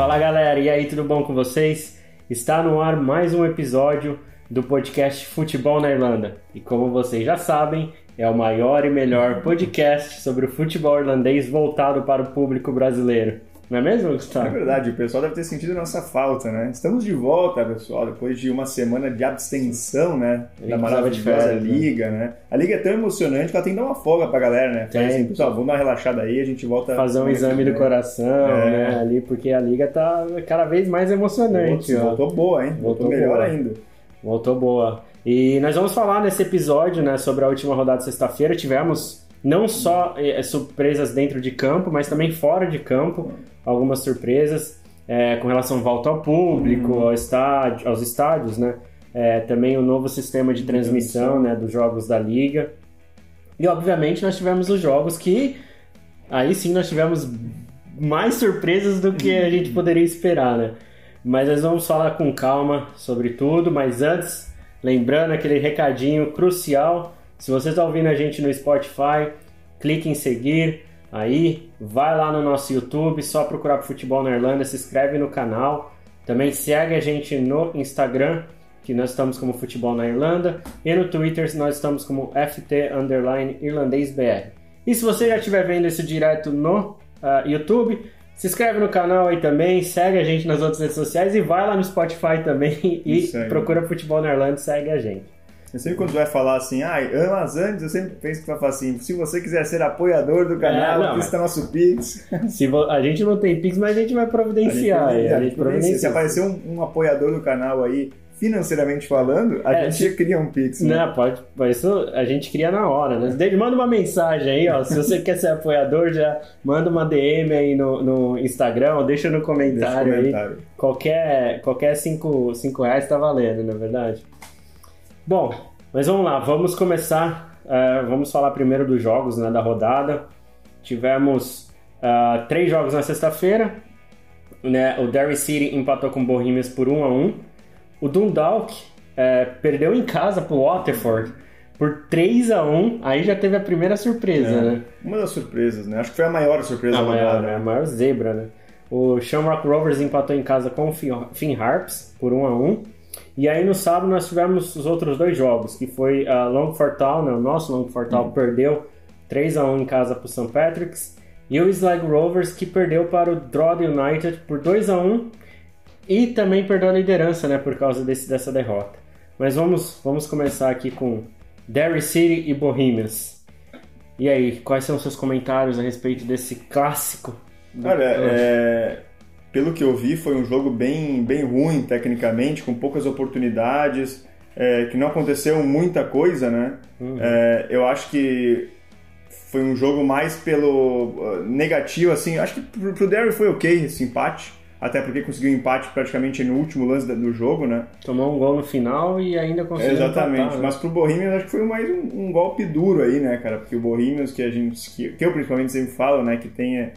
Fala galera, e aí, tudo bom com vocês? Está no ar mais um episódio do podcast Futebol na Irlanda. E como vocês já sabem, é o maior e melhor podcast sobre o futebol irlandês voltado para o público brasileiro. Não é mesmo, Gustavo? É verdade, o pessoal deve ter sentido nossa falta, né? Estamos de volta, pessoal, depois de uma semana de abstenção, né? Da maravilhosa né? Liga, né? né? A Liga é tão emocionante que ela tem que dar uma folga pra galera, né? Fala assim, pessoal, vamos dar uma relaxada aí, a gente volta... Fazer um exame do coração, é. né? Ali, porque a Liga tá cada vez mais emocionante. Putz, voltou boa, hein? Voltou, voltou melhor boa. ainda. Voltou boa. E nós vamos falar nesse episódio, né, sobre a última rodada de sexta-feira. Tivemos não só é, surpresas dentro de campo, mas também fora de campo, algumas surpresas é, com relação à volta ao público, uhum. ao estádio, aos estádios, né? É, também o novo sistema de transmissão né, dos jogos da liga. E obviamente nós tivemos os jogos que aí sim nós tivemos mais surpresas do que a gente poderia esperar, né? Mas nós vamos falar com calma sobre tudo, mas antes, lembrando aquele recadinho crucial se você está ouvindo a gente no Spotify, clique em seguir aí, vai lá no nosso YouTube, só procurar por Futebol na Irlanda, se inscreve no canal. Também segue a gente no Instagram, que nós estamos como Futebol na Irlanda, e no Twitter nós estamos como FT Underline Irlandês BR. E se você já estiver vendo isso direto no uh, YouTube, se inscreve no canal aí também, segue a gente nas outras redes sociais e vai lá no Spotify também e procura Futebol na Irlanda e segue a gente. Eu sempre quando vai falar assim, ah, amas antes, eu sempre penso que vai falar assim, se você quiser ser apoiador do canal, é, aqui está nosso Pix. Se a gente não tem Pix, mas a gente vai providenciar. A gente, a gente providencia. Se aparecer um, um, apoiador do canal aí, financeiramente falando, a é, gente se... cria um Pix. Né? Não, pode, isso a gente cria na hora, né? Manda uma mensagem aí, ó. Se você quer ser apoiador, já manda uma DM aí no, no Instagram, ou deixa no comentário, deixa comentário. aí. Qualquer, qualquer cinco, cinco reais tá valendo, na é verdade. Bom, mas vamos lá, vamos começar. Uh, vamos falar primeiro dos jogos né, da rodada. Tivemos uh, três jogos na sexta-feira. Né? O Derry City empatou com o Bohemians por 1 a 1 O Dundalk uh, perdeu em casa para o Waterford por 3 a 1 Aí já teve a primeira surpresa, é, né? Uma das surpresas, né? Acho que foi a maior surpresa a da maior, rodada. Né? A maior zebra, né? O Shamrock Rovers empatou em casa com o Finn Harps por 1 a 1 e aí no sábado nós tivemos os outros dois jogos, que foi a Longford Town, né, o nosso Longford Town uhum. perdeu 3 a 1 em casa para o St. Patrick's, e o Slag Rovers que perdeu para o Drogheda United por 2 a 1 e também perdeu a liderança, né, por causa desse, dessa derrota. Mas vamos, vamos começar aqui com Derry City e Bohemians. E aí, quais são os seus comentários a respeito desse clássico? Olha, é, pelo que eu vi, foi um jogo bem, bem ruim tecnicamente, com poucas oportunidades, é, que não aconteceu muita coisa, né? Uhum. É, eu acho que foi um jogo mais pelo uh, negativo, assim. Acho que pro, pro Derry foi ok esse empate, até porque conseguiu empate praticamente no último lance do jogo, né? Tomou um gol no final e ainda conseguiu Exatamente, empatar, né? mas pro Bohemians acho que foi mais um, um, golpe duro aí, né, cara? Porque o Bohemians, que a gente, que, que eu principalmente sempre falo, né, que tem é,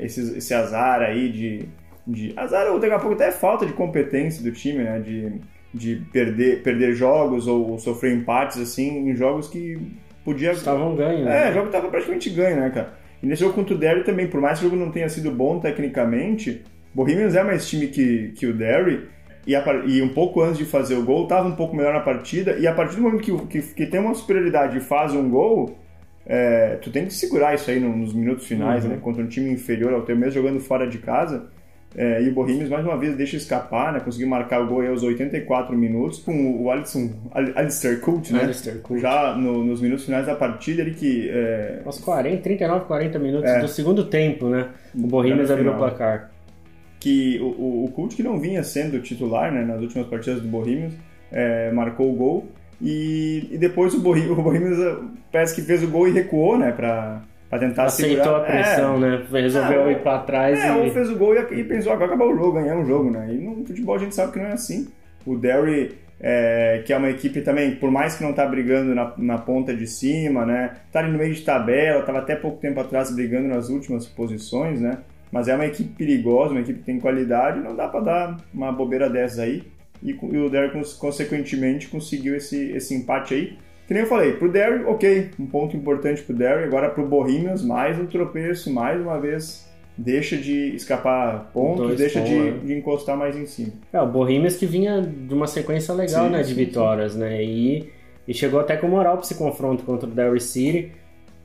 esse, esse azar aí de, de. Azar ou daqui a pouco até falta de competência do time, né? De, de perder, perder jogos ou sofrer empates assim em jogos que podia. Estavam ganhos. É, né? jogo que tava praticamente ganho, né, cara? E nesse jogo contra o Derry também, por mais que o jogo não tenha sido bom tecnicamente, Bohemians é mais time que, que o Derry. E, a, e, um pouco antes de fazer o gol, estava um pouco melhor na partida. E a partir do momento que, que, que tem uma superioridade e faz um gol, é, tu tem que segurar isso aí nos minutos finais, uhum. né? Contra um time inferior ao teu, mesmo jogando fora de casa. É, e o Bohemians mais uma vez deixa escapar, né? Conseguiu marcar o gol aos 84 minutos com o Alisson, Alistair Colt, né? Alistair Colt. Já no, nos minutos finais da partida, ele que... É... Aos 40, 39, 40 minutos é. do segundo tempo, né? O Bohemians abriu o placar. Que o, o, o Colt que não vinha sendo titular né, nas últimas partidas do Bohemians, é, marcou o gol e, e depois o, Bohemians, o Bohemians parece que fez o gol e recuou, né? Pra, pra tentar Aceitou segurar. a pressão, é. né? Resolveu ah, ir pra trás é, e... fez o gol e, e pensou, agora acabar o jogo, ganhar um jogo, né? E no futebol a gente sabe que não é assim. O Derry, é, que é uma equipe também, por mais que não tá brigando na, na ponta de cima, né? Tá ali no meio de tabela, tava até pouco tempo atrás brigando nas últimas posições, né? Mas é uma equipe perigosa, uma equipe que tem qualidade, não dá para dar uma bobeira dessas aí e, e o Derry, consequentemente, conseguiu esse, esse empate aí. Que nem eu falei, pro Derry, ok, um ponto importante pro Derry, agora pro Bohemians, mais um tropeço, mais uma vez deixa de escapar pontos, Dois deixa de, pontos, de encostar mais em cima. É, o Bohemians que vinha de uma sequência legal, Sim, né, de sim, vitórias, né, e, e chegou até com moral pra esse confronto contra o Derry City,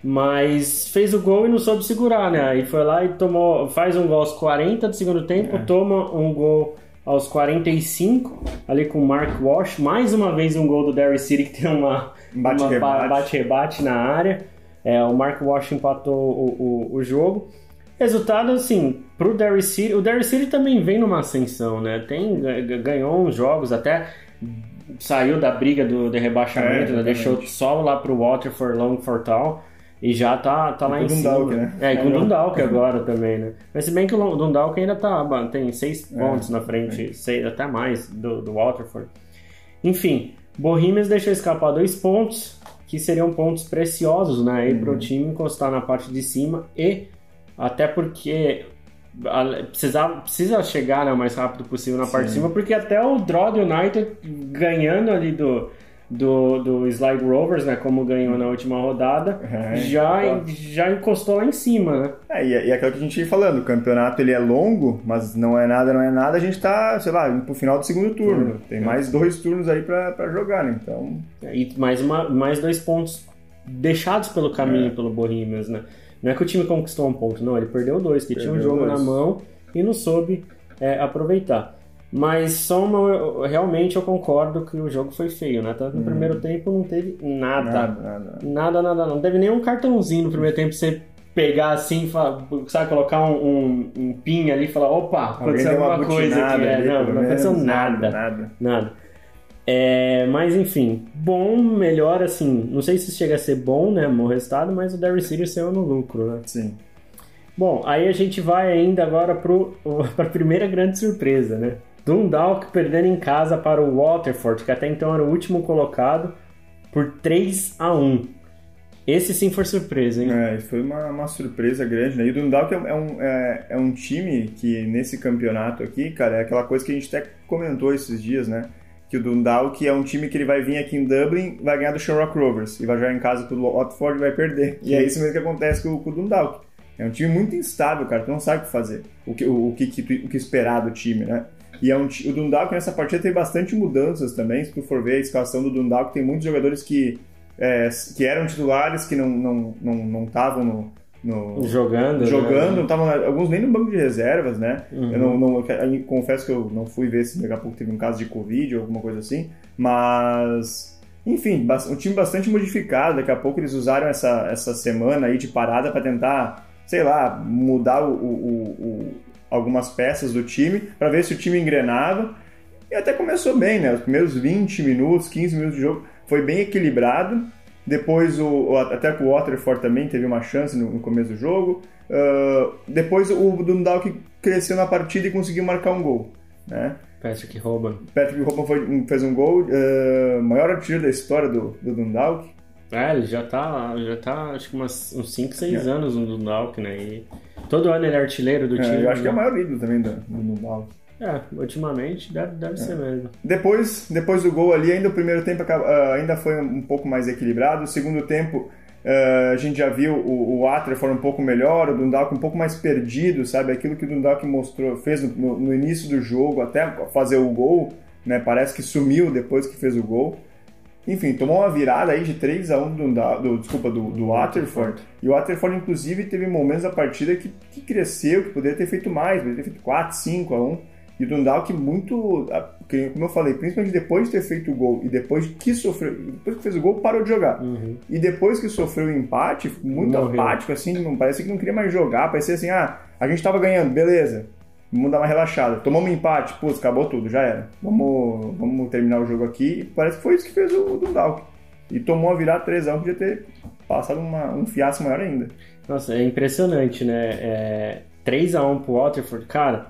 mas fez o gol e não soube segurar, né, aí foi lá e tomou, faz um gol aos 40 do segundo tempo, É. toma um gol aos 45, ali com o Mark Walsh, mais uma vez um gol do Derry City que tem uma Um Bate-rebate. na área, é, o Mark Walsh empatou o, o, o jogo, Resultado, assim, pro Derry City. O Derry City também vem numa ascensão, né? Tem, ga- ganhou uns jogos, até saiu da briga do, de É, rebaixamento, né? exatamente. deixou só lá pro Waterford, Longford Town. E já tá, tá E lá em o cima. Dundalk, né? É, e com o É, Dundalk agora também, né? Mas se bem que o Dundalk ainda tá, tem seis É, pontos na frente, seis, até mais do, do Waterford. Enfim, Bohemians deixou escapar dois pontos, que seriam pontos preciosos, né? Uhum. pro time encostar na parte de cima e até porque a- precisava, precisa chegar né, o mais rápido possível na parte de Sim. cima, porque até o Drod United ganhando ali do, do, do Slide Rovers, né? Como ganhou na última rodada, É, já, já encostou lá em cima, né? É, e, é- e é aquilo que a gente ia falando, o campeonato ele é longo, mas não é nada, não é nada, a gente tá, sei lá, indo pro final do segundo turno. Tem mais dois turnos aí pra jogar, né? Então, E mais, uma, mais dois pontos deixados pelo caminho É. pelo Bohemians, né? Não é que o time conquistou um ponto, não, ele perdeu dois, que tinha um Perdeu jogo dois. na mão e não soube é, aproveitar. Mas eu- realmente eu concordo que o jogo foi feio, né? Tanto no Uhum. primeiro tempo não teve nada. nada, nada. Nada, nada, não. teve nenhum cartãozinho no primeiro tempo pra você pegar assim, sabe, colocar um, um, um pin ali e falar, opa, aconteceu alguma coisa aqui. É, não, não aconteceu nada. nada. Nada. É, mas enfim, bom, melhor assim. Não sei se chega a ser bom, né? O resultado, mas o Derry City saiu no lucro, né? Sim. Bom, aí a gente vai ainda agora para a primeira grande surpresa, né? Dundalk perdendo em casa para o Waterford, que até então era o último colocado, por 3 a 1 Esse sim foi surpresa, hein? É, foi uma, uma surpresa grande, né? E o Dundalk é, um- é um, é, é um time que nesse campeonato aqui, cara, é aquela coisa que a gente até comentou esses dias, né? Que o Dundalk é um time que ele vai vir aqui em Dublin, vai ganhar do Shamrock Rovers e vai jogar em casa com o Watford e vai perder. E é isso mesmo que acontece com, o- com o Dundalk. É um time muito instável, cara, tu não sabe o que fazer, o que, o, o que, o que esperar do time, né? E é um, o Dundalk nessa partida teve bastante mudanças também, se tu for ver a escalação do Dundalk, tem muitos jogadores que, é, que eram titulares, que não estavam não, não, não no, no- Jogando. jogando, né? não estavam alguns nem no banco de reservas, né? Uhum. Eu não, não- eu confesso que eu não fui ver se daqui a pouco teve um caso de Covid ou alguma coisa assim, mas enfim, um time bastante modificado. Daqui a pouco eles usaram essa, essa semana aí de parada para tentar, sei lá, mudar o- o- o- algumas peças do time para ver se o time engrenava. E até começou bem, né? Os primeiros 20 minutos, 15 minutos de jogo foi bem equilibrado. Depois, o, até que o Waterford também teve uma chance no, no começo do jogo. Ah, depois, o Dundalk cresceu na partida e conseguiu marcar um gol. Né? Patrick Robin. Patrick foi- fez um gol, ah, maior artilheiro da história do, do Dundalk. É, ele já tá, já tá acho que umas, uns 5, 6 É. anos no Dundalk, né? E todo ano ele é artilheiro do É, time. eu acho que é o né? maior ídolo também do, do Dundalk. É, ultimamente deve, deve ser mesmo. Depois, depois do gol ali, ainda o primeiro tempo ah, ainda foi um pouco mais equilibrado. O segundo tempo, ah, a gente já viu o, o Waterford um pouco melhor, o Dundalk um pouco mais perdido, sabe? Aquilo que o Dundalk mostrou, fez no, no- no início do jogo, até fazer o gol, né? Parece que sumiu depois que fez o gol. Enfim, tomou uma virada aí de 3 a 1 do, do desculpa, do, do Waterford. E o Waterford, inclusive, teve momentos da partida que, que cresceu, que poderia ter feito mais, poderia ter feito 4, 5 a 1. E o Dundalk muito, como eu falei, principalmente depois de ter feito o gol e depois que sofreu, depois que fez o gol, parou de jogar. Uhum. E depois que sofreu o empate, muito Morreu. apático, assim, não parecia que não queria mais jogar, parecia assim, ah, a gente tava ganhando, beleza, vamos dar uma relaxada. Tomamos um empate, putz, acabou tudo, já era. Vamos, vamos terminar o jogo aqui. Parece que foi isso que fez o Dundalk. E tomou a virada 3x1, podia ter passado uma- um fiasco maior ainda. Nossa, é impressionante, né? É, 3x1 pro Waterford, cara.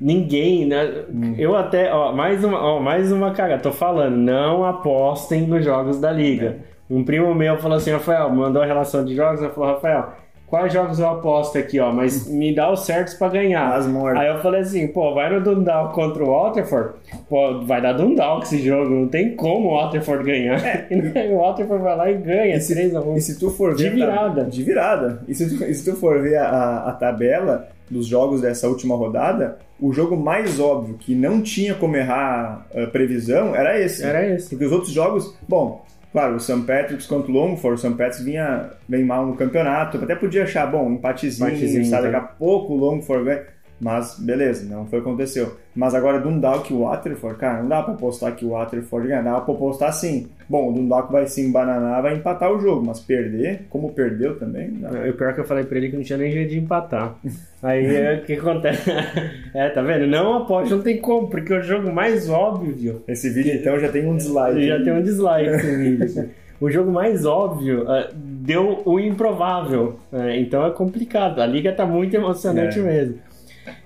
Ninguém, né? Eu até, ó, mais uma, ó, mais uma cagada. Tô falando, não apostem nos jogos da liga. Um primo meu falou assim, Rafael, mandou a relação de jogos, eu falou, Rafael, quais jogos eu aposto aqui, ó, mas me dá os certos pra ganhar. As mortas. Aí eu falei assim, pô, vai no Dundalk contra o Waterford, pô, vai dar Dundalk esse jogo, não tem como o Waterford ganhar. E o Waterford vai lá e ganha, 3x1. E se tu for ver. De a virada. De virada. E se tu, e se tu for ver a, a tabela dos jogos dessa última rodada, o jogo mais óbvio que não tinha como errar a previsão era esse. Era esse. Porque os outros jogos, bom, claro, o St. Patrick's contra o Longford, o St. Patrick's vinha bem mal no campeonato, até podia achar, bom, empatezinho, Empatezinho, sabe, tá. daqui a pouco o Longford ganha. Mas beleza, não foi o que aconteceu. Mas agora Dundalk e o Waterford, cara, não dá pra apostar que o Waterford ganha, dá pra apostar sim. Bom, o Dundalk vai se embananar, vai empatar o jogo, mas perder, como perdeu também, não dá. O pior que eu falei pra ele que não tinha nem jeito de empatar. Aí é, o que acontece? É, tá vendo? Não aposto, não tem como, porque o jogo mais óbvio Esse vídeo então já tem um dislike. já tem um dislike esse vídeo. O jogo mais óbvio ah, deu o improvável. É, então é complicado. A liga tá muito emocionante É. mesmo.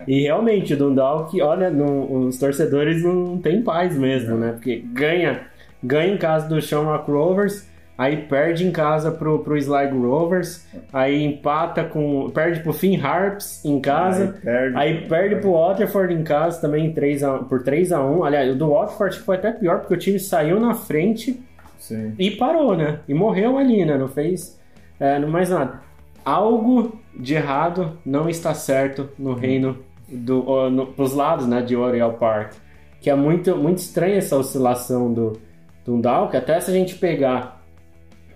E realmente, o Dundalk, olha, não- os torcedores não têm paz mesmo, né? Porque ganha, ganha em casa do Shamrock Rovers, aí perde em casa pro, pro Sligo Rovers, aí empata com. perde pro Finn Harps em casa. Aí perde. Aí perde pro Waterford em casa também 3 a, por 3 a 1 Aliás, o do Waterford foi até pior, porque o time saiu na frente Sim. e parou, né? E morreu ali, né? Não fez é, não mais nada. Algo de errado não está certo no reino do, no, pros lados, né? De Oriel Park. Que é muito, muito estranha essa oscilação do Dundalk. Até se a gente pegar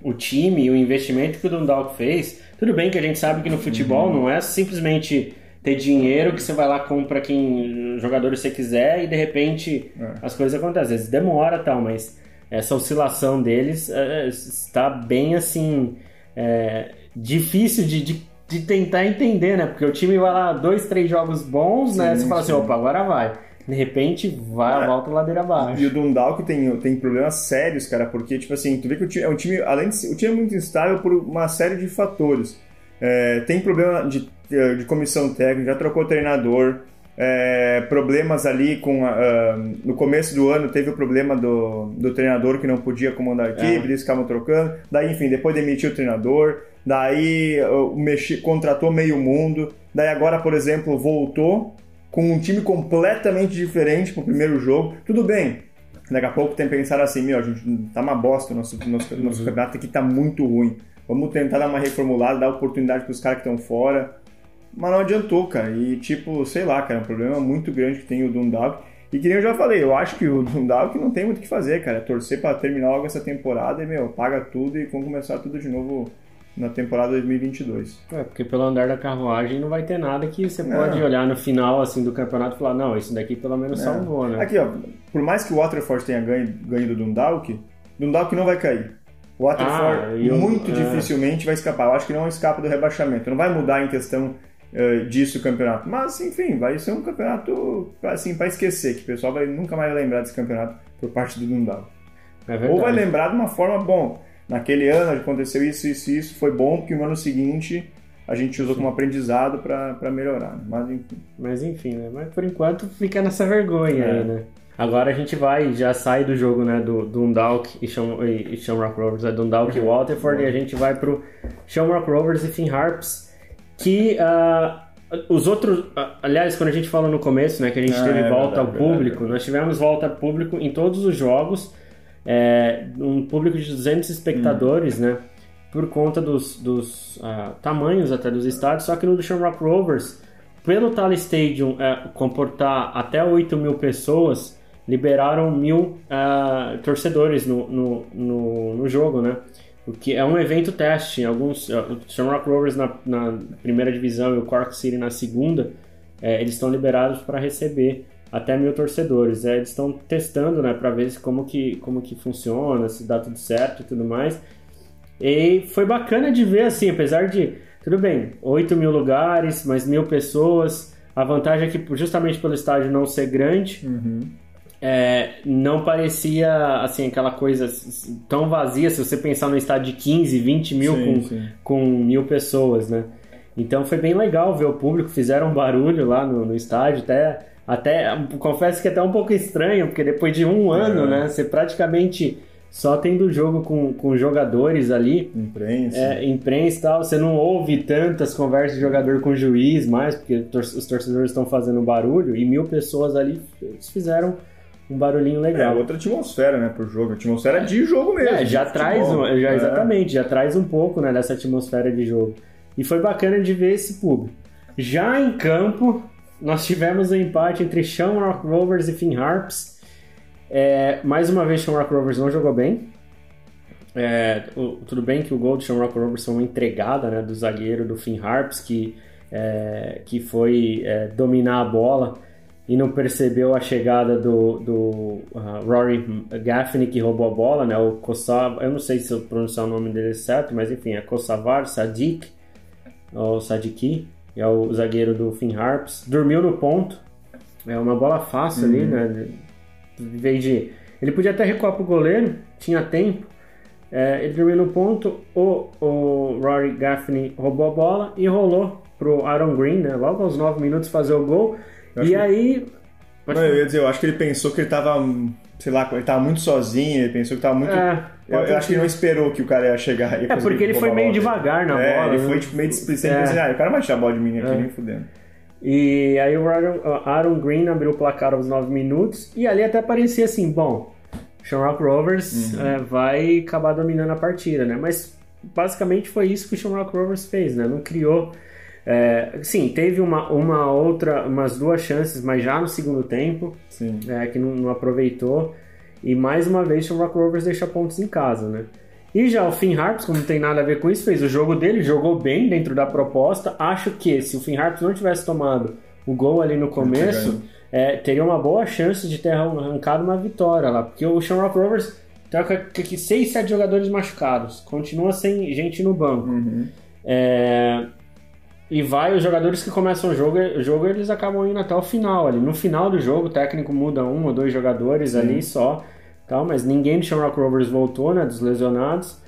o time e o investimento que o Dundalk fez, tudo bem que a gente sabe que no futebol não é simplesmente ter dinheiro que você vai lá compra quem jogador você quiser e de repente É. as coisas acontecem. Às vezes demora tal, mas essa oscilação deles é, está bem assim é, difícil de, de, de tentar entender, né? Porque o time vai lá dois, três jogos bons, né? Sim, Você fala assim, sim. opa, agora vai. De repente vai, É. volta a ladeira abaixo. E o Dundalk tem, tem problemas sérios, cara, porque, tipo assim, tu vê que o time é um time, além de ser, o time é muito instável por uma série de fatores. É, tem problema de, de comissão técnica, já trocou treinador, é, problemas ali com. a- no começo do ano teve o problema do, do treinador que não podia comandar a equipe, eles ficavam trocando. Daí, enfim, depois demitiu o treinador. Daí o mexi, contratou meio mundo. Daí agora, por exemplo, voltou com um time completamente diferente pro primeiro jogo. Tudo bem. Daqui a pouco tem que pensar assim, meu, a gente tá uma bosta, nosso, nosso, nosso campeonato aqui tá muito ruim. Vamos tentar dar uma reformulada, dar oportunidade pros caras que estão fora. Mas não adiantou, cara. E tipo, sei lá, cara, é um problema muito grande que tem o Dundalk. E que nem eu já falei, eu acho que o Dundalk não tem muito o que fazer, cara. É torcer pra terminar logo essa temporada e, meu, paga tudo e vamos começar tudo de novo na temporada 2022. É, porque pelo andar da carruagem não vai ter nada que você Não. pode olhar no final assim do campeonato e falar, não, isso daqui pelo menos É. salvou, né? Aqui, ó, por mais que o Waterford tenha ganho, ganho do Dundalk, Dundalk não vai cair. O Waterford Ah, eu- muito é. dificilmente vai escapar. Eu acho que não escapa do rebaixamento. Não vai mudar em questão eh, disso o campeonato. Mas, enfim, vai ser um campeonato assim, para esquecer, que o pessoal vai, nunca mais lembrar desse campeonato por parte do Dundalk. É. Ou vai lembrar de uma forma, bom, naquele ano aconteceu isso, isso e isso, foi bom, porque no ano seguinte a gente usou como aprendizado para melhorar. Mas, enfim. Mas enfim, né? Mas por enquanto fica nessa vergonha É. aí, né? Agora a gente vai, já sai do jogo, né, do Dundalk e, Sham, Shamrock Rovers, é Dundalk e Waterford, e a gente vai pro Shamrock Rovers e Finn Harps, que ah, os outros, ah, aliás, quando a gente falou no começo, né, que a gente Ah, teve é volta ao verdade, público, nós tivemos volta ao público em todos os jogos, é, um público de 200 espectadores, né, por conta dos, dos ah, tamanhos até dos estádios, só que no do Shamrock Rovers, pelo Tally Stadium é, comportar até 8 mil pessoas, liberaram mil ah, torcedores no, no, no, no jogo, né? O que é um evento teste. Alguns, ah, o Shamrock Rovers na, na primeira divisão e o Cork City na segunda, é, eles estão liberados para receber até mil torcedores. É, eles estão testando, né, para ver como que, como que funciona, se dá tudo certo e tudo mais. E foi bacana de ver, assim, apesar de, tudo bem, 8 mil lugares, mais mil pessoas. A vantagem é que, justamente pelo estádio não ser grande, é, não parecia, assim, aquela coisa tão vazia se você pensar no estádio de 15, 20 mil Sim, com, sim. com mil pessoas, né? Então foi bem legal ver o público, fizeram um barulho lá no, no estádio, até, até confesso que é até um pouco estranho, porque depois de um ano, É. né, você praticamente só tendo jogo com, com jogadores ali. Imprensa. É, imprensa e tal, você não ouve tantas conversas de jogador com juiz mais, porque os torcedores estão fazendo barulho, e mil pessoas ali fizeram um barulhinho legal. É outra atmosfera, né, pro jogo. Atmosfera de jogo mesmo. É, já traz, um, já, é. exatamente, já traz um pouco, né, dessa atmosfera de jogo. E foi bacana de ver esse público. Já em campo, nós tivemos um empate entre Shamrock Rovers e Finn Harps. É, mais uma vez, Shamrock Rovers não jogou bem. É, o, tudo bem que o gol do Shamrock Rovers foi uma entregada né, do zagueiro do Finn Harps, que, é, que foi é, dominar a bola e não percebeu a chegada do, do uh, Rory Gaffney, que roubou a bola, né? O Kossav, eu não sei se eu pronunciar o nome dele certo, mas enfim, é Kossavar Sadik, ou Sadiki, é o zagueiro do Finn Harps. Dormiu no ponto, é uma bola fácil uhum. ali, né? Em vez de. Ele podia até recuar pro goleiro, tinha tempo. É, ele dormiu no ponto, o, o Rory Gaffney roubou a bola e rolou pro Aaron Green, né? Logo aos 9 minutos fazer o gol. E aí. Não, eu ia dizer, eu acho que ele pensou que ele tava, sei lá, ele tava muito sozinho, ele pensou que tava muito. É, eu, eu acho que ele não esperou que o cara ia chegar. Ia é, porque ele foi meio devagar na é, bola. Ele foi né? tipo, meio displicente, é. Assim, ah, o cara vai tirar a bola de mim aqui, é. nem fudendo. E aí o Aaron, Aaron, Green abriu o placar aos 9 minutos, e ali até parecia assim, bom, Shamrock Rovers uhum. é, vai acabar dominando a partida, né? Mas basicamente foi isso que o Shamrock Rovers fez, né? Não criou é, sim, teve uma, uma outra, umas duas chances, mas já no segundo tempo, é, que não, não, aproveitou. E mais uma vez o Rock Rovers deixa pontos em casa, né? E já o Finn Harps, como não tem nada a ver com isso, fez o jogo dele, jogou bem dentro da proposta. Acho que se o Finn Harps não tivesse tomado o gol ali no começo, é, teria uma boa chance de ter arrancado uma vitória lá. Porque o Shamrock Rovers tá com aqui 6, 7 jogadores machucados, continua sem gente no banco. Uhum. É, e vai, os jogadores que começam o jogo, o jogo eles acabam indo até o final ali. No final do jogo, o técnico muda um ou dois jogadores Sim. ali só, tal, mas ninguém do Shamrock Rovers voltou, né, dos lesionados.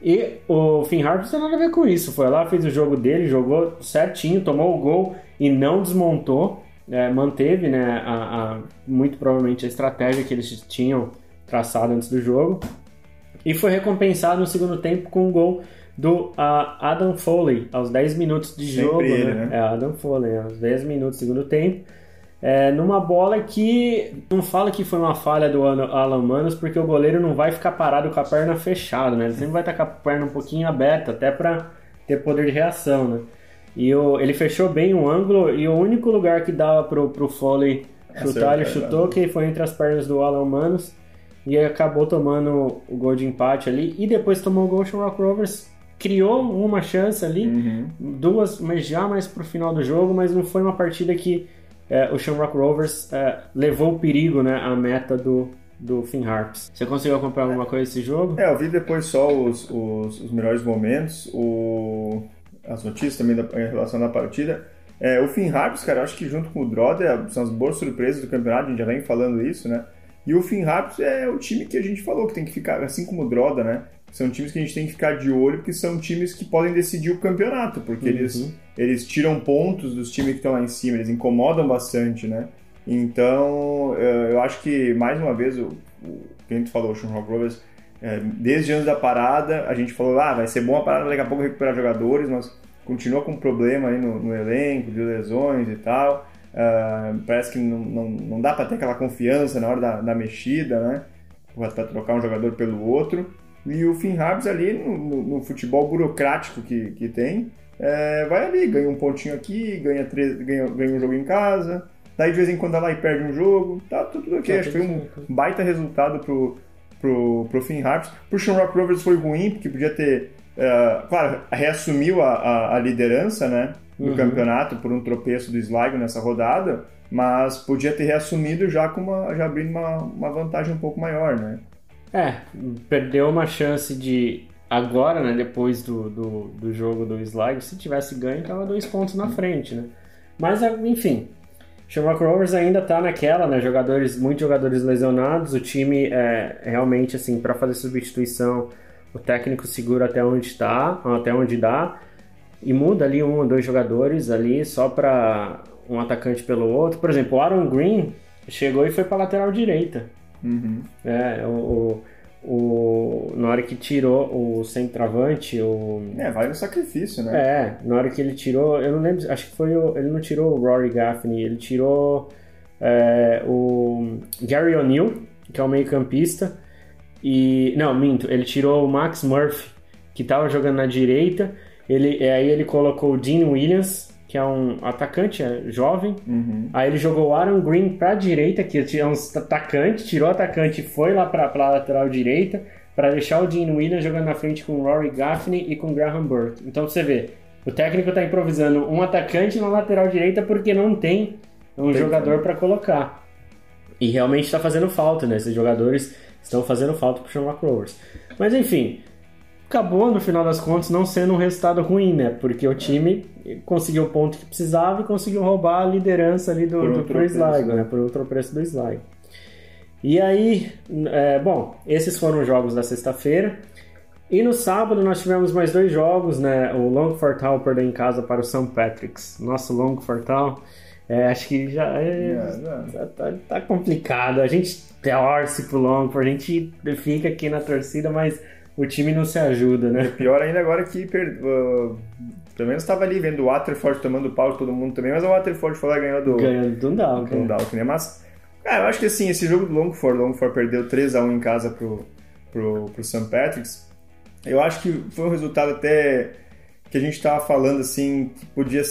E o Finn Harper não tem nada a ver com isso. Foi lá, fez o jogo dele, jogou certinho, tomou o gol e não desmontou. É, manteve, né, a, a, muito provavelmente a estratégia que eles tinham traçado antes do jogo. E foi recompensado no segundo tempo com um gol do uh, Adam Foley aos 10 minutos de Sempre jogo. Ele, né? né? É, Adam Foley, aos 10 minutos do segundo tempo. É, numa bola que não fala que foi uma falha do Alan Manos, porque o goleiro não vai ficar parado com a perna fechada, né? Ele sempre vai estar com a perna um pouquinho aberta, até para ter poder de reação, né? E o, ele fechou bem o ângulo e o único lugar que dava pro, pro Foley chutar, ele chutou, que foi entre as pernas do Alan Manos. E acabou tomando o gol de empate ali. E depois tomou o gol do Rock Rovers criou uma chance ali, uhum. duas, mas já mais pro final do jogo, mas não foi uma partida que é, o Shamrock Rovers é, levou o perigo, né, à meta do, do Finn Harps. Você conseguiu acompanhar alguma coisa desse jogo? É, eu vi depois só os, os, os melhores momentos, o, as notícias também da, em relação à partida. É, o Finn Harps, cara, eu acho que junto com o Droda são as boas surpresas do campeonato, a gente já vem falando isso, né? E o Finn Harps é o time que a gente falou que tem que ficar, assim como o Droda, né? São times que a gente tem que ficar de olho, porque são times que podem decidir o campeonato, porque uhum. eles, eles tiram pontos dos times que estão lá em cima, eles incomodam bastante, né? Então, eh, eu acho que, mais uma vez, o, o que gente falou, o Shamrock Rovers, é, desde antes da parada, a gente falou, ah, vai ser bom a parada, daqui a pouco recuperar jogadores, mas continua com problema aí no, no elenco, de lesões e tal. Uh, parece que não, não, não dá para ter aquela confiança na hora da, da mexida, né? Para trocar um jogador pelo outro. E o Finn Harps ali, no, no, no, futebol burocrático que, que tem, é, vai ali, ganha um pontinho aqui, ganha, três, ganha, ganha um jogo em casa, daí de vez em quando vai lá e perde um jogo, tá tudo ok. Tá Acho que foi um baita resultado pro, pro, pro Finn Harps. Pro Shamrock Rovers foi ruim, porque podia ter, uh, claro, reassumiu a, a, a liderança, né, do uhum. campeonato por um tropeço do Sligo nessa rodada, mas podia ter reassumido já com uma, já abrindo uma, uma vantagem um pouco maior, né. É, perdeu uma chance de. Agora, né? Depois do, do, do jogo do Sligo, se tivesse ganho, tava dois pontos na frente, né? Mas, enfim. Shamrock Rovers ainda tá naquela, né? Jogadores, muitos jogadores lesionados. O time é realmente, assim, para fazer substituição, o técnico segura até onde está, até onde dá. E muda ali um ou dois jogadores ali só para um atacante pelo outro. Por exemplo, o Aaron Green chegou e foi para lateral direita. Uhum. É, o, o, na hora que tirou o centroavante, o... É, vai no sacrifício, né? É, na hora que ele tirou, eu não lembro, acho que foi o, ele não tirou o Rory Gaffney, ele tirou é, o Gary O'Neill, que é o meio campista, e, não, minto, ele tirou o Max Murphy, que estava jogando na direita, ele, aí ele colocou o Dean Williams, que é um atacante é jovem. Uhum. Aí ele jogou o Aaron Green para a direita, que é um atacante, tirou o atacante e foi lá para a lateral direita, para deixar o Dean Williams jogando na frente com o Rory Gaffney e com o Graham Burke. Então você vê, o técnico está improvisando um atacante na lateral direita porque não tem um tem jogador para colocar. E realmente está fazendo falta, né? Esses jogadores estão fazendo falta para o Sean Rovers. Mas enfim, acabou no final das contas não sendo um resultado ruim, né? Porque o time conseguiu o ponto que precisava e conseguiu roubar a liderança ali do, do pro Sligo, né? Por outro preço do Sligo. E aí, é, bom, esses foram os jogos da sexta-feira. E no sábado nós tivemos mais dois jogos, né? O Longfortal perdeu em casa para o St. Patrick's. Nosso Longfortal, é, acho que já, é, já tá, tá, complicado. A gente torce pro Longford, a gente fica aqui na torcida, mas o time não se ajuda, né? É pior ainda agora que per... uh, pelo menos estava ali vendo o Waterford tomando pau de todo mundo também, mas o Waterford foi lá ganhou do ganhou do Dundalk, Dundalk né? Mas cara, eu acho que assim, esse jogo do Longford, Longford perdeu 3 a 1 em casa pro pro, pro St. Patrick's. Eu acho que foi um resultado até que a gente estava falando assim, que podia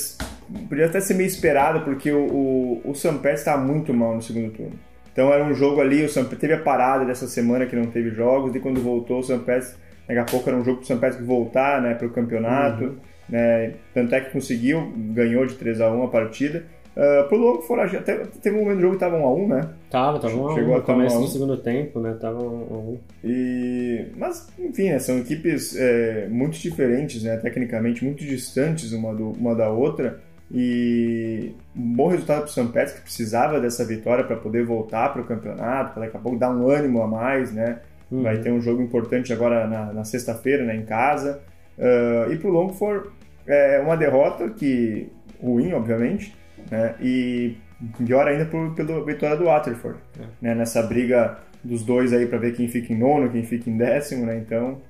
podia até ser meio esperado porque o, o, o St. Patrick's estava muito mal no segundo turno. Então era um jogo ali, o Sampdoria teve a parada dessa semana que não teve jogos, e quando voltou o Sampdoria, daqui a pouco era um jogo para o Sampdoria voltar né, para o campeonato, uhum. né, tanto é que conseguiu, ganhou de 3 a 1 a partida. Uh, pro Longo foram, até teve um momento do jogo que tava 1x1, né? Tava, tava 1x1. Chegou no começo do segundo tempo, né? Tava 1x1. E... Mas, enfim, né? São equipes é, muito diferentes, né? Tecnicamente, muito distantes uma, do, uma da outra. E um bom resultado para o São Pedro, que precisava dessa vitória para poder voltar para o campeonato, para daqui a pouco dar um ânimo a mais, né? Uhum. Vai ter um jogo importante agora na, na sexta-feira, né, em casa. Uh, e para o Longford, é uma derrota que ruim, obviamente, né? E pior ainda por, pela vitória do Waterford, é. né? Nessa briga dos dois aí para ver quem fica em nono, quem fica em décimo, né? Então,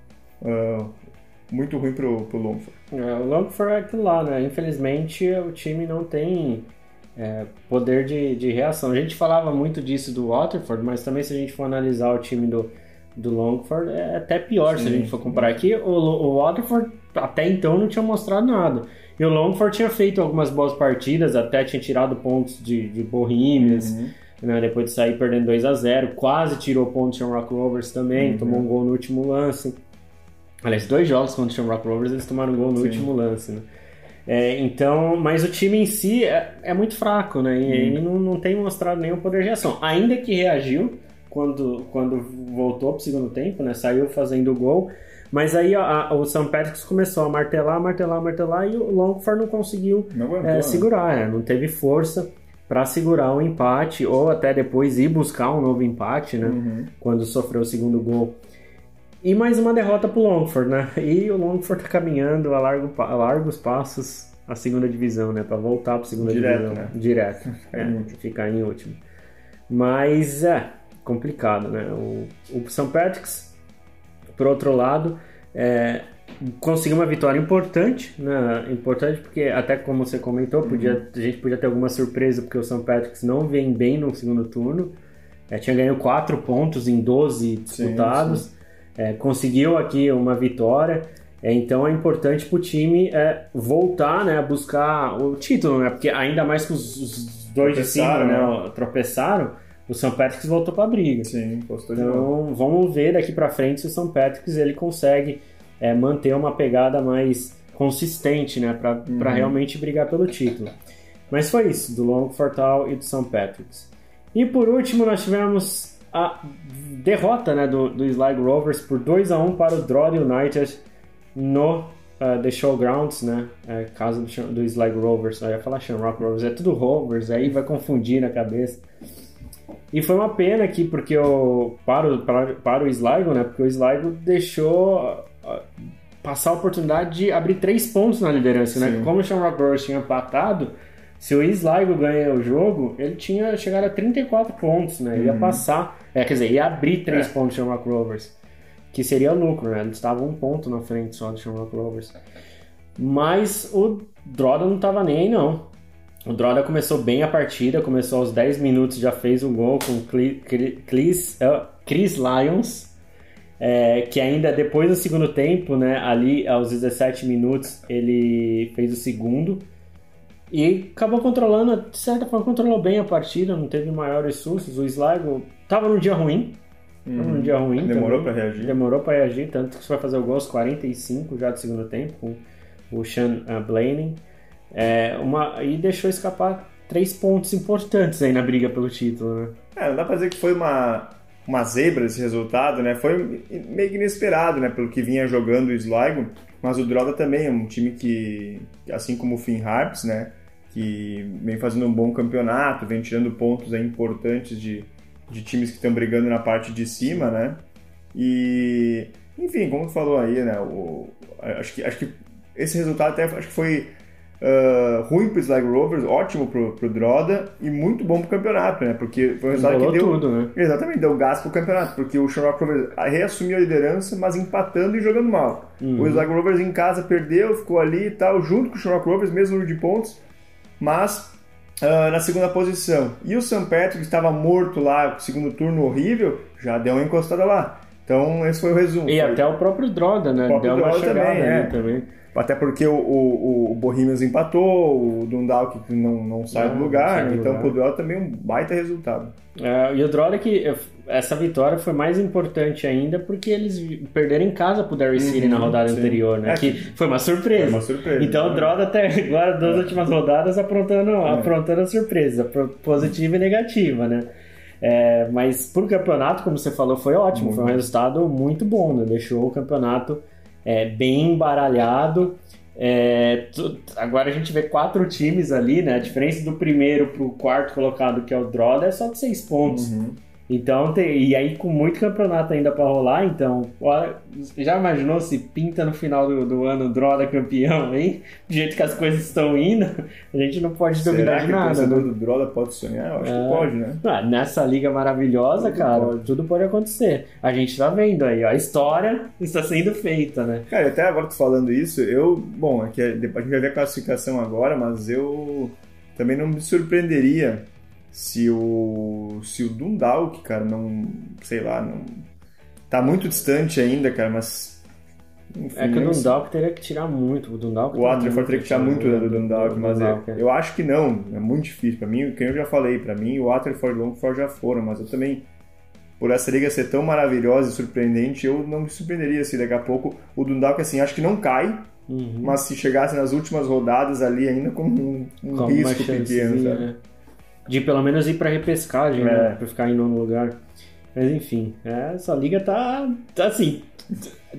uh, muito ruim pro, pro Longford. É, o Longford é aquilo lá, né? Infelizmente o time não tem é, poder de, de reação. A gente falava muito disso do Waterford, mas também se a gente for analisar o time do, do Longford, é até pior sim, se a gente for comparar aqui. O, o Waterford até então não tinha mostrado nada. E o Longford tinha feito algumas boas partidas, até tinha tirado pontos de, de Bohemians, uhum. né, depois de sair perdendo 2 a 0 quase tirou pontos de Rock Rovers também, uhum. tomou um gol no último lance. Aliás, dois jogos contra o Shamrock Rovers eles tomaram gol no Sim. último lance, né? É, então, mas o time em si é, é muito fraco, né? E, hum. não, não tem mostrado nenhum poder de reação. Ainda que reagiu quando, quando voltou pro segundo tempo, né? Saiu fazendo o gol. Mas aí a, a, o St. Patrick's começou a martelar, martelar, martelar e o Longford não conseguiu não aguentou, é, né? segurar, né? não teve força para segurar o um empate ou até depois ir buscar um novo empate, né? Uhum. Quando sofreu o segundo gol. E mais uma derrota pro Longford, né? E o Longford tá caminhando a, largo, a largos passos a segunda divisão, né? Para voltar para segunda Direto, divisão. Né? Direto. é, ficar em último. Mas é complicado, né? O, o St. Patrick's, por outro lado, é, conseguiu uma vitória importante, né? Importante porque, até como você comentou, podia, uhum. a gente podia ter alguma surpresa porque o St. Patrick's não vem bem no segundo turno. É, tinha ganho 4 pontos em 12 disputados. Sim, sim é, conseguiu aqui uma vitória. É, então é importante para o time é, voltar né, a buscar o título, né? Porque ainda mais que os, os dois de cima né, né? tropeçaram, o São Patrick's voltou para a briga. Sim, Então vamos ver daqui para frente se o São Patrick's ele consegue é, manter uma pegada mais consistente, né? Para uhum. realmente brigar pelo título. Mas foi isso, do Long Fortal e do São Patrick's. E por último nós tivemos a derrota né, do, do Sligo Rovers por 2 a 1 para o Droid United no uh, The Showgrounds, né? É, casa do, do Sligo Rovers. Eu ia falar Shamrock Rovers, é tudo Rovers, aí vai confundir na cabeça. E foi uma pena aqui, porque o, para, o, para, para o Sligo, né? Porque o Sligo deixou uh, passar a oportunidade de abrir três pontos na liderança, né? Como o Shamrock Rovers tinha empatado, se o Sligo ganha o jogo, ele tinha chegado a 34 pontos, né? Ia uhum. passar, é, quer dizer, ia abrir 3 é. pontos no Rock Rovers. que seria lucro, né? Eles estavam um ponto na frente só do Shamrock Rovers. Mas o Droda não estava nem aí, não. O Droda começou bem a partida, começou aos 10 minutos, já fez um gol com Chris, Chris Lyons, é, que ainda depois do segundo tempo, né, ali aos 17 minutos, ele fez o segundo. E acabou controlando, de certa forma, controlou bem a partida, não teve maiores sustos. O Sligo estava num dia ruim, Uhum. Um dia ruim. Demorou para reagir. Demorou para reagir, tanto que você vai fazer o gol aos 45 já do segundo tempo, com o Sean uh, Blaney. É, uma, e deixou escapar três pontos importantes aí na briga pelo título, né? É, não dá pra dizer que foi uma, uma zebra esse resultado, né? Foi meio que inesperado, né? Pelo que vinha jogando o Sligo. Mas o Droga também é um time que, assim como o Finn Harps, né? Que vem fazendo um bom campeonato, vem tirando pontos aí importantes de, de times que estão brigando na parte de cima, né? E, enfim, como tu falou aí, né? O, acho, que, acho que esse resultado até acho que foi uh, ruim para o Slag Rovers, ótimo para o Droda e muito bom para o campeonato, né? Porque foi um resultado que deu. Tudo, né? Exatamente, deu gás para o campeonato, porque o Shamrock Rovers reassumiu a liderança, mas empatando e jogando mal. Uhum. O Slag Rovers em casa perdeu, ficou ali e tal, junto com o Shamrock Rovers, mesmo número de pontos, mas Uh, na segunda posição. E o St. Patrick estava morto lá, segundo turno horrível, já deu uma encostada lá. Então, esse foi o resumo. E foi... até o próprio Droda, né? O próprio deu Droda também, é. também. Até porque o, o, o Bohemians empatou, o Dundalk não, não sai não, do lugar, né? então o Droda também é um baita resultado. É, e o Droda que essa vitória foi mais importante ainda porque eles perderam em casa pro Derry City uhum, na rodada sim. anterior, né? É, que foi uma surpresa. Foi uma surpresa. Então né? o Droda até agora, das é. últimas rodadas, aprontando, é. aprontando a surpresa, positiva e negativa, né? É, mas pro campeonato, como você falou, foi ótimo. Muito. Foi um resultado muito bom, né? Deixou o campeonato é, bem embaralhado. É, agora a gente vê quatro times ali, né? A diferença do primeiro pro quarto colocado, que é o Droda, é só de seis pontos. Uhum. Então, tem, e aí com muito campeonato ainda para rolar, então, olha, já imaginou se pinta no final do, do ano Droda campeão, hein? Do jeito que as coisas estão indo, a gente não pode duvidar de nada. O né? do Droda pode sonhar? Eu acho é... que pode, né? Ah, nessa liga maravilhosa, tudo cara, pode. tudo pode acontecer. A gente tá vendo aí, ó, a história está sendo feita, né? Cara, até agora tô falando isso, eu, bom, é que a gente vai ver a classificação agora, mas eu também não me surpreenderia se o se o Dundalk, cara, não, sei lá, não tá muito distante ainda, cara, mas enfim, é que o Dundalk teria que tirar muito, o Dundalk O Waterford teria que tirar muito do Dundalk, mas Dundalk, é. eu acho que não, é muito difícil para mim, quem eu já falei, para mim o Waterford e o Longford já foram, mas eu também por essa liga ser tão maravilhosa e surpreendente, eu não me surpreenderia se daqui a pouco o Dundalk assim, acho que não cai, Uhum. Mas se chegasse nas últimas rodadas ali ainda com um, um risco pequeno, sabe? Né? De pelo menos ir para repescagem, né? é. né? Para ficar em nono lugar. Mas enfim, essa liga tá, tá assim,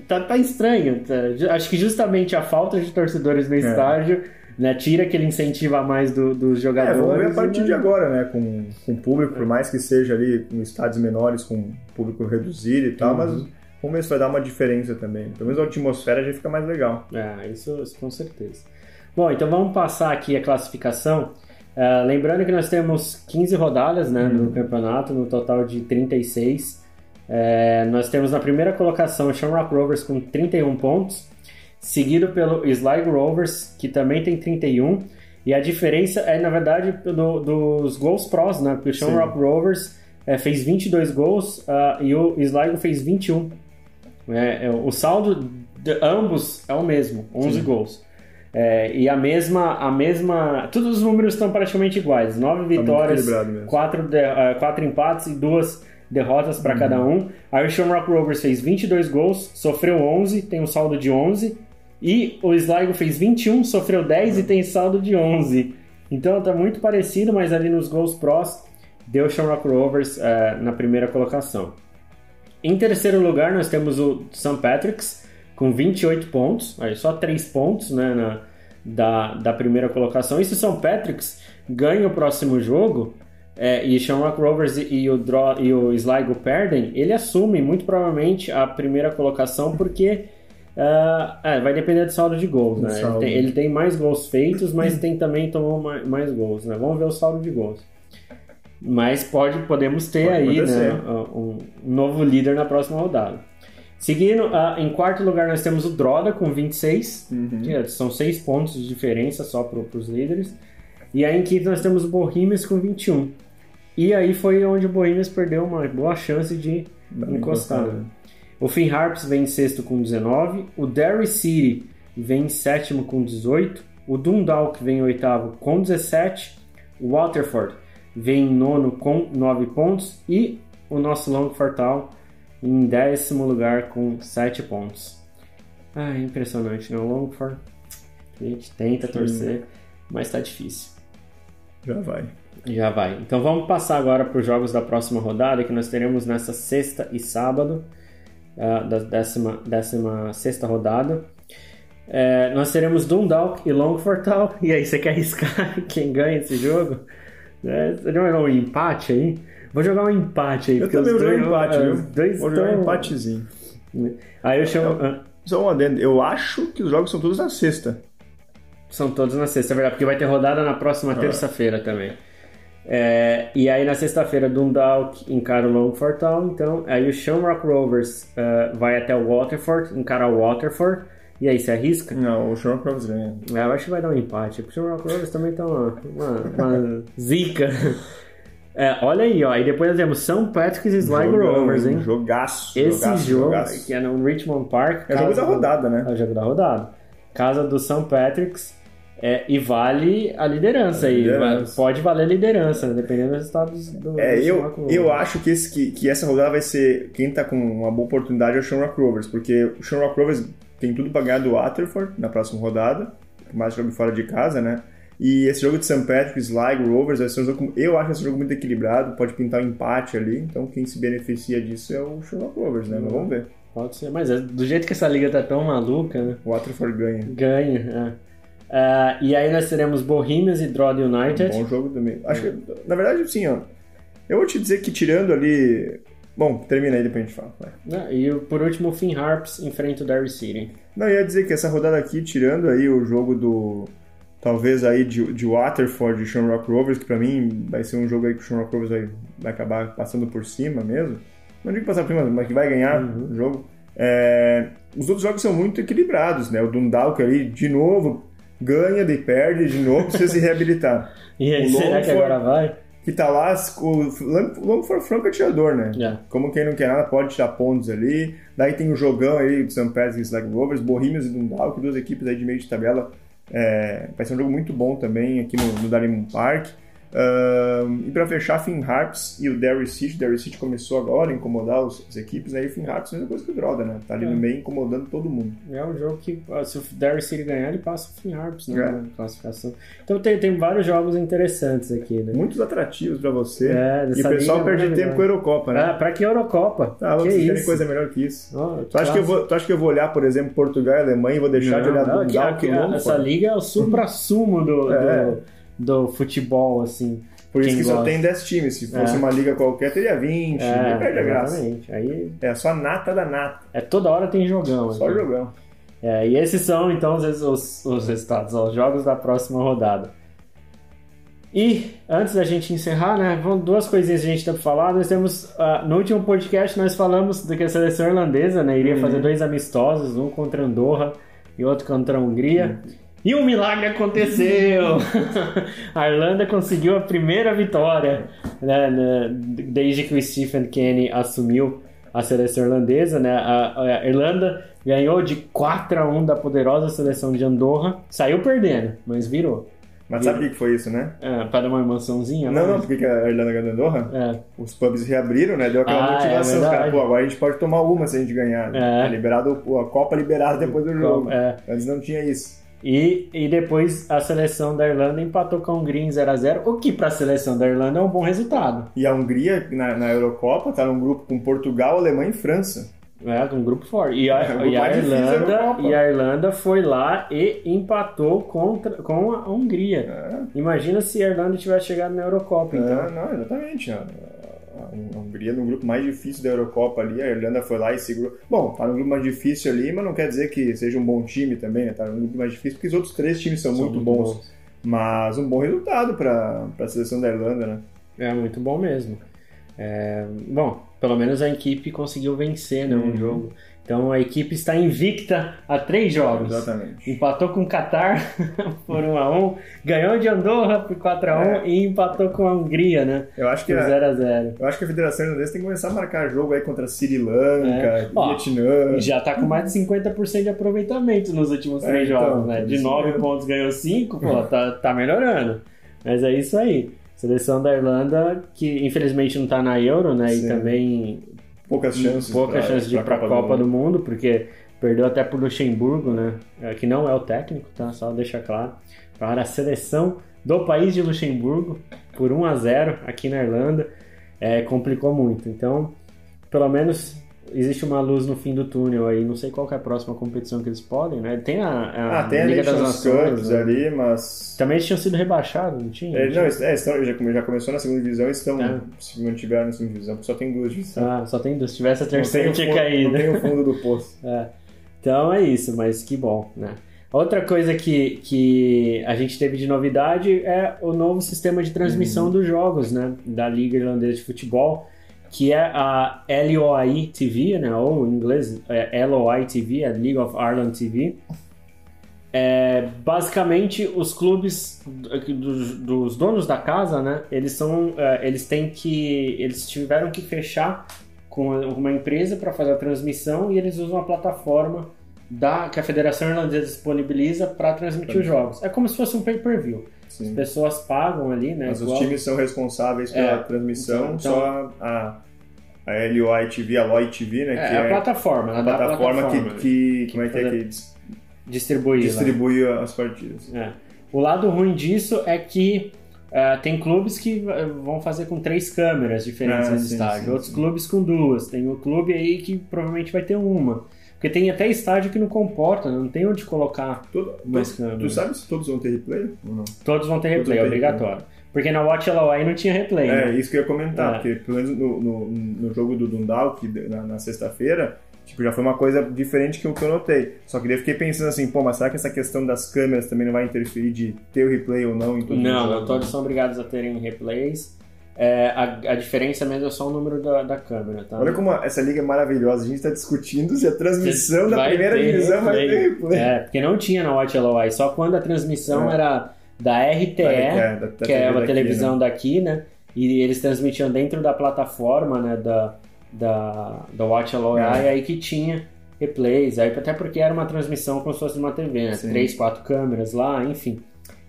tá, tá estranha. Tá, acho que justamente a falta de torcedores no é. estádio né, tira aquele incentivo a mais do, dos jogadores. É, vamos ver a partir de agora, né? Com, com público, por mais que seja ali em estádios menores, com público reduzido e tal, uhum. mas vamos ver se vai dar uma diferença também. Pelo menos a atmosfera já fica mais legal. É, isso, isso com certeza. Bom, então vamos passar aqui a classificação. Uh, lembrando que nós temos 15 rodadas né, no uhum. campeonato, no total de 36. É, nós temos na primeira colocação o Shamrock Rovers com 31 pontos, seguido pelo Sligo Rovers, que também tem 31. E a diferença é, na verdade, do, dos gols prós, né? Porque o Shamrock Sim. Rovers é, fez 22 gols uh, e o Sligo fez 21. É, é, o saldo de ambos é o mesmo, 11 Sim. gols. É, e a mesma, a mesma. Todos os números estão praticamente iguais: nove tá vitórias, quatro, de, uh, quatro empates e duas derrotas para uhum. cada um. Aí o Shamrock Rovers fez 22 gols, sofreu 11, tem um saldo de 11. E o Sligo fez 21, sofreu 10 uhum. e tem saldo de 11. Então tá muito parecido, mas ali nos gols prós deu o Shamrock Rovers uh, na primeira colocação. Em terceiro lugar, nós temos o St. Patrick's, com 28 pontos, aí só 3 pontos né, na, da, da primeira colocação. E se o São Patrick's ganha o próximo jogo é, e Shamrock Rovers e, e, o e o Sligo perdem, ele assume muito provavelmente a primeira colocação porque uh, é, vai depender do saldo de gols. Né? Ele tem, ele, tem, mais gols feitos, mas tem também tomou mais, mais gols. Né? Vamos ver o saldo de gols. Mas pode, podemos ter pode aí né, um, um novo líder na próxima rodada. Seguindo, uh, em quarto lugar nós temos o Droda com 26. Uhum. São 6 pontos de diferença só para os líderes. E aí em quinto nós temos o Bohemians com 21. E aí foi onde o Bohemians perdeu uma boa chance de Dá encostar. encostada. O Finn Harps vem em sexto com 19. O Derry City vem em sétimo com 18. O Dundalk vem em oitavo com 17. O Waterford vem em nono com 9 pontos. E o nosso Longford Town em décimo lugar com 7 pontos. Ah, é impressionante, né? O Longford, a gente tenta torcer, mas tá difícil. Já vai. Já vai. Então vamos passar agora para os jogos da próxima rodada, que nós teremos nessa sexta e sábado, ah, da décima, décima sexta rodada. É, nós teremos Dundalk e Longford Town. E aí, você quer arriscar quem ganha esse jogo? É, vai jogar um empate aí? Vou jogar um empate aí. Eu também os vou jogar dois- empate, é, viu? Dois Vou jogar tão- um empatezinho. Aí eu chamo... ah, Só um adendo. Eu acho que os jogos são todos na sexta. São todos na sexta, é verdade, porque vai ter rodada na próxima terça-feira também. É, e aí na sexta-feira, Dundalk encara o Longford Town, então aí o Shamrock Rovers eh, vai até o Waterford, encara o Waterford, e aí você arrisca? Não, o Shamrock Rovers ganha. É, eu acho que vai dar um empate, porque o Shamrock Rovers também tá uma, uma, uma zica. É, olha aí, ó, e depois nós temos São Patrick's e Sligo Rovers, hein? Jogaço. Esse jogaço, jogo, jogaço. que é no Richmond Park. É o jogo da do- rodada, né? É o jogo da rodada. Casa do St. Patrick's. é, e vale a liderança aí. Pode valer a liderança, né, dependendo dos resultados do. É, do eu, eu acho que, esse, que, que essa rodada vai ser. Quem tá com uma boa oportunidade é o Shamrock Rovers, porque o Shamrock Rovers tem tudo pra ganhar do Waterford na próxima rodada, por mais que jogue fora de casa, né? E esse jogo de St. Patrick's, Sligo Rovers, vai ser um jogo. Eu acho esse jogo muito equilibrado, pode pintar um empate ali, então quem se beneficia disso é o Shamrock Rovers, né? Mas vamos ver. Pode ser, mas é, do jeito que essa liga tá tão maluca, né? O Waterford ganha. Ganha. é. Ah, e aí nós teremos Bohemians e Droid United. Bom jogo também. Acho que, na verdade, sim, ó. Eu vou te dizer que tirando ali. Bom, termina aí depois a gente fala. né, E por último, o Finn Harps enfrenta o Derry City. Não, eu ia dizer que essa rodada aqui, tirando aí o jogo do. Talvez aí de, de Waterford e Shamrock Rovers, que pra mim vai ser um jogo aí que o Shamrock Rovers vai, vai acabar passando por cima mesmo. Não digo passar por cima, mas que vai ganhar o jogo. É, os outros jogos são muito equilibrados, né? O Dundalk ali, de novo, ganha, daí perde, de novo precisa se reabilitar. E aí, O será que Longford- agora vai? Que tá lá, o Longford Franco atirador, né? É. Como quem não quer nada pode tirar pontos ali. Daí tem o jogão aí de St. Patrick's e Slack Rovers, Bohemians e Dundalk, duas equipes aí de meio de tabela. É, vai ser um jogo muito bom também aqui no, no Park. Ahn, e para fechar, Finn Harps e o Derry City. Derry City começou agora a incomodar os- as equipes, né? E o Finn Harps é a mesma coisa que o Droda, né? Tá ali É. no meio incomodando todo mundo. É um jogo que, ah, se o Derry City ganhar, ele passa o Finn Harps né, É. na classificação. Então tem, tem vários jogos interessantes aqui, né? Muitos atrativos para você. É, e o pessoal é perde tempo com a Eurocopa, né? Ah, pra que Eurocopa? Tá, que isso? tem coisa melhor que isso. Ó, Tu acha, que eu vou, tu acha que eu vou olhar, por exemplo, Portugal e Alemanha e vou deixar de olhar Não, que- Dundalk que- essa liga é o supra-sumo do, É. do, do futebol, assim. Por isso que só gosta. tem 10 times. Se fosse É. uma liga qualquer, teria 20. É, perde a graça. Aí É só nata da nata. é toda hora tem jogão. Só aqui. jogão. É, e esses são, então, os, os, os resultados, os jogos da próxima rodada. E, antes da gente encerrar, né, vão duas coisinhas que a gente tem pra falar. Nós temos, ah, no último podcast, nós falamos do que a seleção irlandesa, né, iria Uhum. fazer dois amistosos, um contra Andorra e outro contra a Hungria. E um milagre aconteceu! a Irlanda conseguiu a primeira vitória né, né, desde que o Stephen Kenny assumiu a seleção irlandesa. Né? A, a Irlanda ganhou de 4 a 1 da poderosa seleção de Andorra. Saiu perdendo, mas virou. Mas sabe o que foi isso, né? É, para dar uma emoçãozinha? Não, né? não, porque que a Irlanda ganhou Andorra? É. Os pubs reabriram, né? Deu aquela Ah, é motivação. Verdade. caras, pô, agora a gente pode tomar uma se a gente ganhar. né? É. Liberado, pô, a Copa liberada depois do jogo. É. Antes não tinha isso. E, e depois a seleção da Irlanda empatou com a Hungria em 0x0, o que para a seleção da Irlanda é um bom resultado. E a Hungria, na, na Eurocopa, tá num grupo com Portugal, Alemanha e França. É, um grupo forte. E a, É, e a Irlanda, e a Irlanda foi lá e empatou contra, com a Hungria. É. Imagina se a Irlanda tivesse chegado na Eurocopa, então. É, não, exatamente. A, a- Hungria no grupo mais difícil da Eurocopa ali, a Irlanda foi lá e segurou. Bom, tá no grupo mais difícil ali, mas não quer dizer que seja um bom time também, né? Tá no grupo mais difícil, porque os outros três times são, São muito, bons. Mas um bom resultado para a seleção da Irlanda, né? É muito bom mesmo. É, bom, pelo menos a equipe conseguiu vencer né, um Uhum. jogo. Então a equipe está invicta a três jogos. Exatamente. Empatou com o Qatar por 1x1, ganhou de Andorra por 4x1 é. e empatou com a Hungria, né? Eu acho que por 0x0. Eu acho que a Federação Irlandesa tem que começar a marcar jogo aí contra Sri Lanka, é. Vietnã. já tá com mais de 50% de aproveitamento nos últimos três é, então, jogos, né? De 9 pontos ganhou 5, pô, tá, tá melhorando. Mas é isso aí. Seleção da Irlanda, que infelizmente não tá na Euro, né? Sim. E também poucas chances, poucas pra, chances de ir para a Copa, Copa do, do Mundo. porque perdeu até por Luxemburgo, né? É, que não é o técnico, tá? Só deixar claro. Para a seleção do país de Luxemburgo, por 1 a 0 aqui na Irlanda, é, complicou muito. Então, pelo menos existe uma luz no fim do túnel aí. Não sei qual é a próxima competição que eles podem, né? Tem a, a ah, tem Liga a das Nações né? ali, mas. Também eles tinham sido rebaixados, não tinha? É, não, é, estão, já, já começou na segunda divisão estão. É. Se mantiveram na segunda divisão, só tem duas divisões. Ah, só tem duas. Se tivesse a terceira, tinha caído. Não tem o fundo do poço. é. Então é isso, mas que bom, né? Outra coisa que, que a gente teve de novidade é o novo sistema de transmissão uhum. dos jogos, né? Da Liga Irlandesa de Futebol que é a LOI TV, né, ou em inglês é LOI TV, é League of Ireland TV. É, basicamente, os clubes dos, dos, donos da casa, né, eles são, é, eles têm que, eles tiveram que fechar com uma empresa para fazer a transmissão e eles usam a plataforma da que a Federação Irlandesa disponibiliza para transmitir os jogos. É como se fosse um pay-per-view. Sim. As pessoas pagam ali, né? Mas igual... os times são responsáveis pela é, transmissão, então, só a, a LOI TV, a LOI TV, né? É, que é a plataforma, a plataforma, plataforma que, que, que, como é que é que distribui, distribui as partidas. É. O lado ruim disso é que uh, tem clubes que vão fazer com três câmeras diferentes ah, no estádio, outros sim. clubes com duas. Tem o um clube aí que provavelmente vai ter uma. Porque tem até estádio que não comporta, não tem onde colocar Todo, mais câmeras. Tu sabe se todos vão ter replay ou não? Todos vão ter replay, é obrigatório. Replay. Porque na Watch LOI não tinha replay. É, né? isso que eu ia comentar, é. porque pelo menos no, no, no jogo do Dundalk, na, na sexta-feira, tipo, já foi uma coisa diferente que o que eu notei. Só que daí eu fiquei pensando assim, pô, mas será que essa questão das câmeras também não vai interferir de ter o replay ou não em todo não todos são obrigados a terem replays. É, a, a, diferença mesmo é só o número da, da câmera, tá? Olha como essa liga é maravilhosa. A gente está discutindo se a transmissão da primeira divisão replay. vai ter replay. É, porque não tinha na Watch LOI, só quando a transmissão é. era da RTE, da, da, que é uma televisão né? daqui, né? E eles transmitiam dentro da plataforma, né? Da, da, da Watch Alloy, é. aí que tinha replays, aí até porque era uma transmissão como se fosse uma TV, né? Sim. Três, quatro câmeras lá, enfim.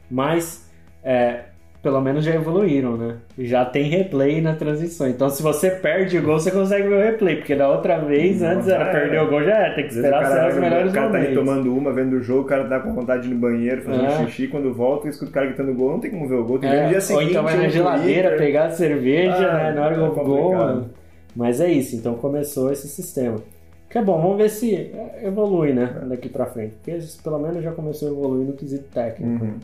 Mas é, pelo menos já evoluíram, né? Já tem replay na transição. Então, se você perde o gol, você consegue ver o replay. Porque da outra vez, antes era é, perder o gol, já é. Tem que esperar ser os melhores momentos. O cara tá ali tomando uma, vendo o jogo, o cara tá com vontade de ir no banheiro, fazendo é. xixi. Quando volta, escuta o cara gritando gol, não tem como ver o gol. Tem no dia seguinte. Ou então vai na geladeira pegar a cerveja, ah, né? Na hora do é gol. Mano. Mas é isso. Então, começou esse sistema. Que é bom, vamos ver se evolui, né? Daqui pra frente. Porque pelo menos já começou a evoluir no quesito técnico. Uhum.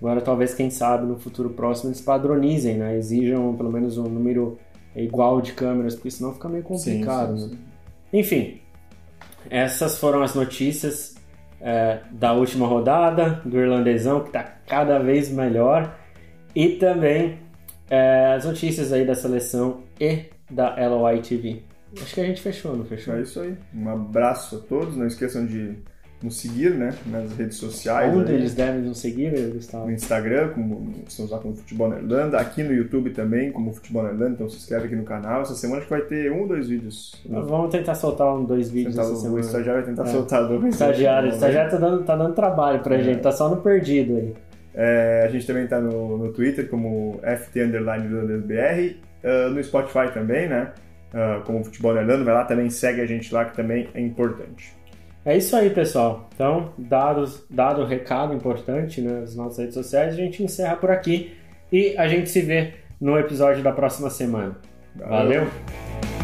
Agora, talvez, quem sabe, no futuro próximo eles padronizem, né? Exijam pelo menos um número igual de câmeras, porque senão fica meio complicado, sim, sim, sim. né? Enfim, essas foram as notícias é, da última rodada, do irlandesão, que está cada vez melhor, e também é, as notícias aí da seleção e da LOI TV. Acho que a gente fechou, não fechou? É isso aí. Um abraço a todos, não esqueçam de nos seguir, né? Nas redes sociais. Onde eles devem nos seguir, Gustavo? No Instagram, como estamos lá como Futebol na Irlanda, aqui no YouTube também, como Futebol na Irlanda, então se inscreve aqui no canal. Essa semana acho que vai ter um ou dois vídeos. vamos tentar soltar um, dois vídeos tentar, essa semana. O estagiário vai tentar é. soltar dois. Estagiário, o estagiário tá dando, tá dando trabalho pra é. gente, tá só no perdido aí. É, a gente também tá no, no Twitter como FT uh, no Spotify também, né? Uh, como Futebol na Irlanda, vai lá também, segue a gente lá que também é importante. É isso aí, pessoal. Então, dados, dado o recado importante né, nas nossas redes sociais, a gente encerra por aqui e a gente se vê no episódio da próxima semana. Valeu. Valeu.